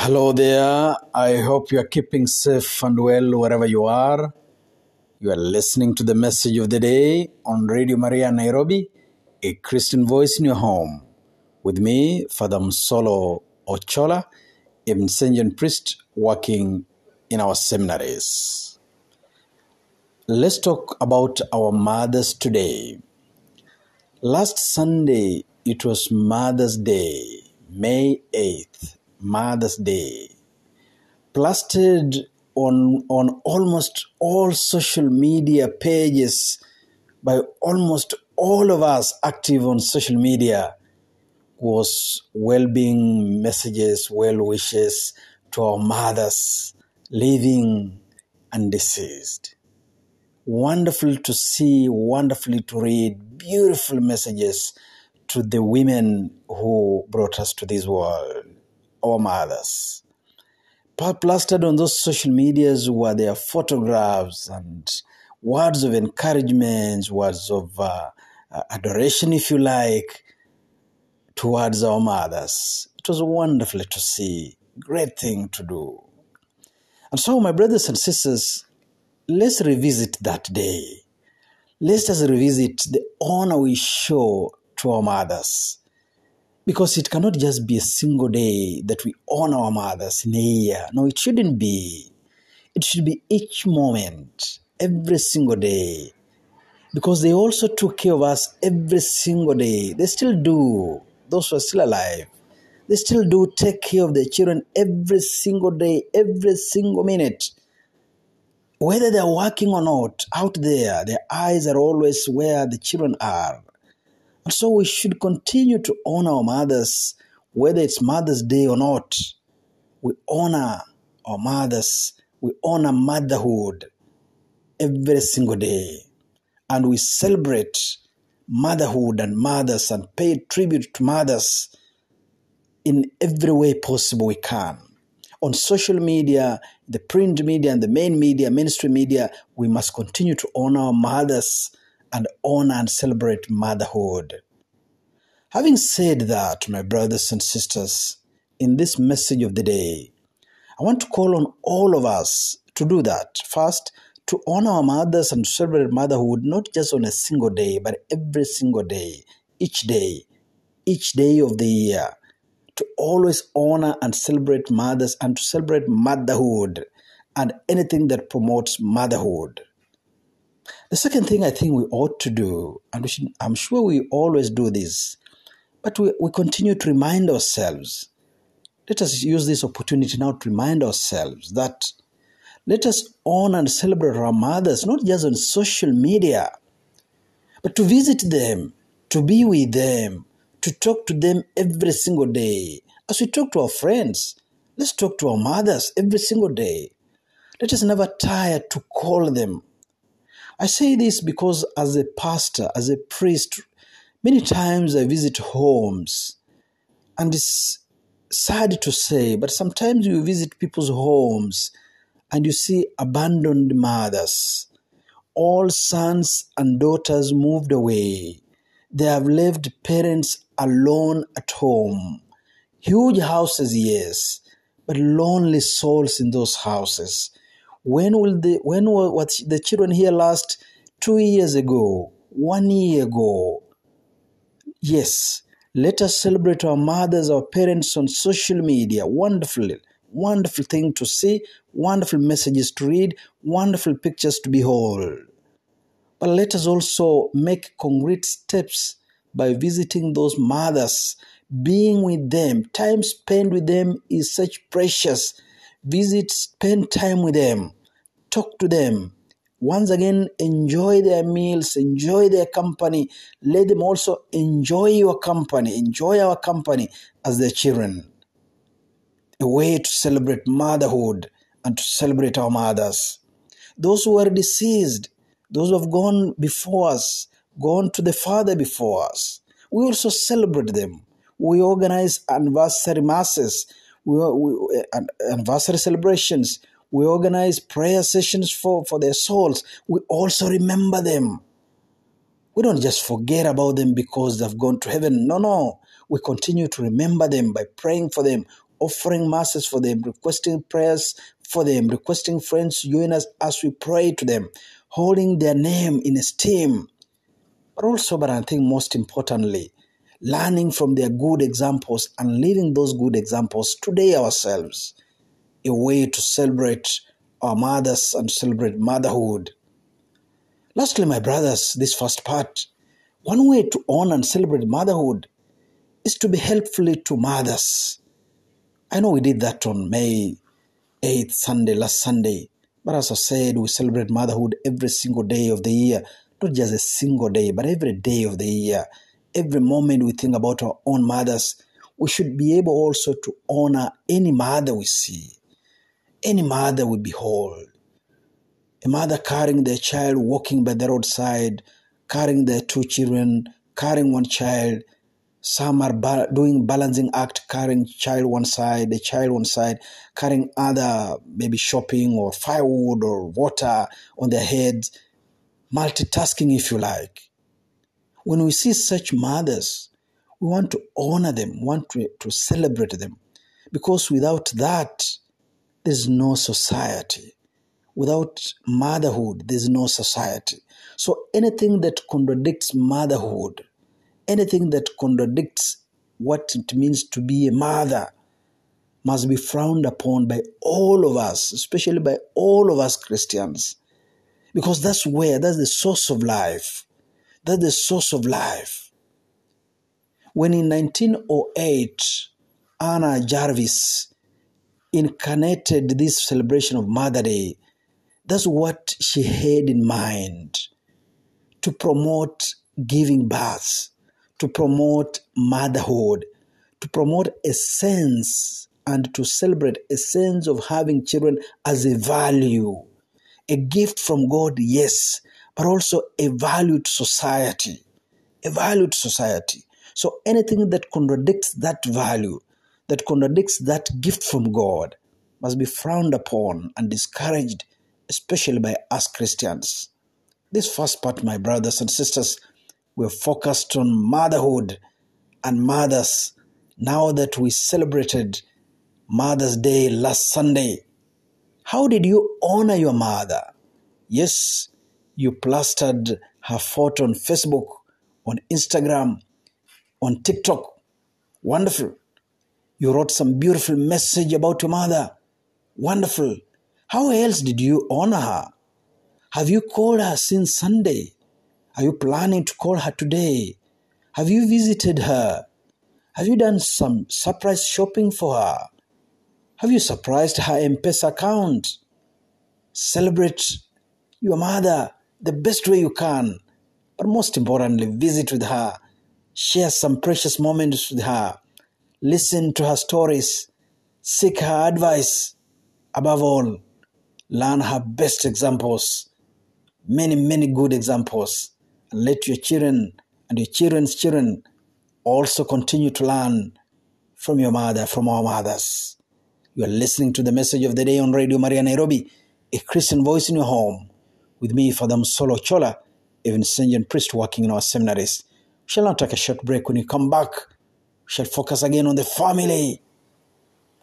Hello there. I hope you are keeping safe and well wherever you are. You are listening to the message of the day on Radio Maria Nairobi, a Christian voice in your home. With me, Father Msolo Ochola, a Vincentian priest working in our seminaries. Let's talk about our mothers today. Last Sunday, it was Mother's Day, May 8th, Mother's Day. Plastered on, on almost all social media pages by almost all of us active on social media was well-being messages, well wishes to our mothers, living and deceased. Wonderful to see, wonderfully to read, beautiful messages to the women who brought us to this world, our mothers. Plastered on those social medias were their photographs and words of encouragement, words of uh, adoration, if you like, towards our mothers. It was wonderful to see, great thing to do. And so, my brothers and sisters, let's revisit that day. Let's just revisit the honor we show to our mothers. Because it cannot just be a single day that we honor our mothers in a year. No, it shouldn't be. It should be each moment, every single day. Because they also took care of us every single day. They still do, those who are still alive. They still do take care of their children every single day, every single minute. Whether they're working or not, out there, their eyes are always where the children are. And so we should continue to honor our mothers, whether it's Mother's Day or not. We honor our mothers, we honor motherhood every single day. And we celebrate motherhood and mothers and pay tribute to mothers in every way possible we can. On social media, the print media, and the main media, mainstream media, we must continue to honor our mothers and honor and celebrate motherhood. Having said that, my brothers and sisters, in this message of the day, I want to call on all of us to do that. First, to honor our mothers and celebrate motherhood, not just on a single day, but every single day, each day, each day of the year. To always honor and celebrate mothers and to celebrate motherhood and anything that promotes motherhood. The second thing I think we ought to do, and should, I'm sure we always do this, but we, we continue to remind ourselves. Let us use this opportunity now to remind ourselves that let us honor and celebrate our mothers, not just on social media, but to visit them, to be with them, to talk to them every single day. As we talk to our friends, let's talk to our mothers every single day. Let us never tire to call them. I say this because as a pastor, as a priest, many times I visit homes, and it's sad to say, but sometimes you visit people's homes and you see abandoned mothers. All sons and daughters moved away. They have left parents alone at home. Huge houses, yes, but lonely souls in those houses. When will the when were the children here last? Two years ago, one year ago. Yes, let us celebrate our mothers, our parents on social media. Wonderful, wonderful thing to see, wonderful messages to read, wonderful pictures to behold. But let us also make concrete steps by visiting those mothers, being with them. Time spent with them is such precious. Visit, spend time with them, talk to them. Once again, enjoy their meals, enjoy their company. Let them also enjoy your company, enjoy our company as their children. A way to celebrate motherhood and to celebrate our mothers. Those who are deceased, those who have gone before us, gone to the Father before us. We also celebrate them. We organize anniversary masses, we, we, eh, anniversary celebrations. We organize prayer sessions for, for their souls. We also remember them. We don't just forget about them because they've gone to heaven. No, no. We continue to remember them by praying for them, offering masses for them, requesting prayers for them, requesting friends to join us as we pray to them, holding their name in esteem. But also, but I think most importantly, learning from their good examples and living those good examples today ourselves, a way to celebrate our mothers and celebrate motherhood. Lastly, my brothers, this first part, one way to honor and celebrate motherhood is to be helpful to mothers. I know we did that on May 8th, Sunday, last Sunday. But as I said, we celebrate motherhood every single day of the year, not just a single day, but every day of the year. Every moment we think about our own mothers, we should be able also to honor any mother we see, any mother we behold. A mother carrying their child, walking by the roadside, carrying their two children, carrying one child, some are ba- doing balancing act, carrying child one side, the child one side, carrying other maybe shopping or firewood or water on their heads, multitasking if you like. When we see such mothers, we want to honor them, want to, to celebrate them, because without that, there's no society. Without motherhood, there's no society. So anything that contradicts motherhood anything that contradicts what it means to be a mother must be frowned upon by all of us, especially by all of us Christians. Because that's where, that's the source of life. That's the source of life. When in 1908, Anna Jarvis incarnated this celebration of Mother Day, that's what she had in mind to promote giving birth to promote motherhood, to promote a sense and to celebrate a sense of having children as a value, a gift from God, yes, but also a valued society, a valued society. So anything that contradicts that value, that contradicts that gift from God, must be frowned upon and discouraged, especially by us Christians. This first part, my brothers and sisters, we're focused on motherhood and mothers now that we celebrated Mother's Day last Sunday. How did you honor your mother? Yes, you plastered her photo on Facebook, on Instagram, on TikTok. Wonderful. You wrote some beautiful message about your mother. Wonderful. How else did you honor her? Have you called her since Sunday? Are you planning to call her today? Have you visited her? Have you done some surprise shopping for her? Have you surprised her M-Pesa account? Celebrate your mother the best way you can. But most importantly, visit with her. Share some precious moments with her. Listen to her stories. Seek her advice. Above all, learn her best examples. Many, many good examples and let your children and your children's children also continue to learn from your mother, from our mothers. You are listening to the message of the day on Radio Maria Nairobi, a Christian voice in your home, with me, Father Solo Chola, even a Vincentian priest working in our seminaries. We shall now take a short break. When you come back, we shall focus again on the family.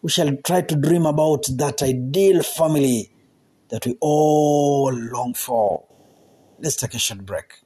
We shall try to dream about that ideal family that we all long for. Let's take a short break.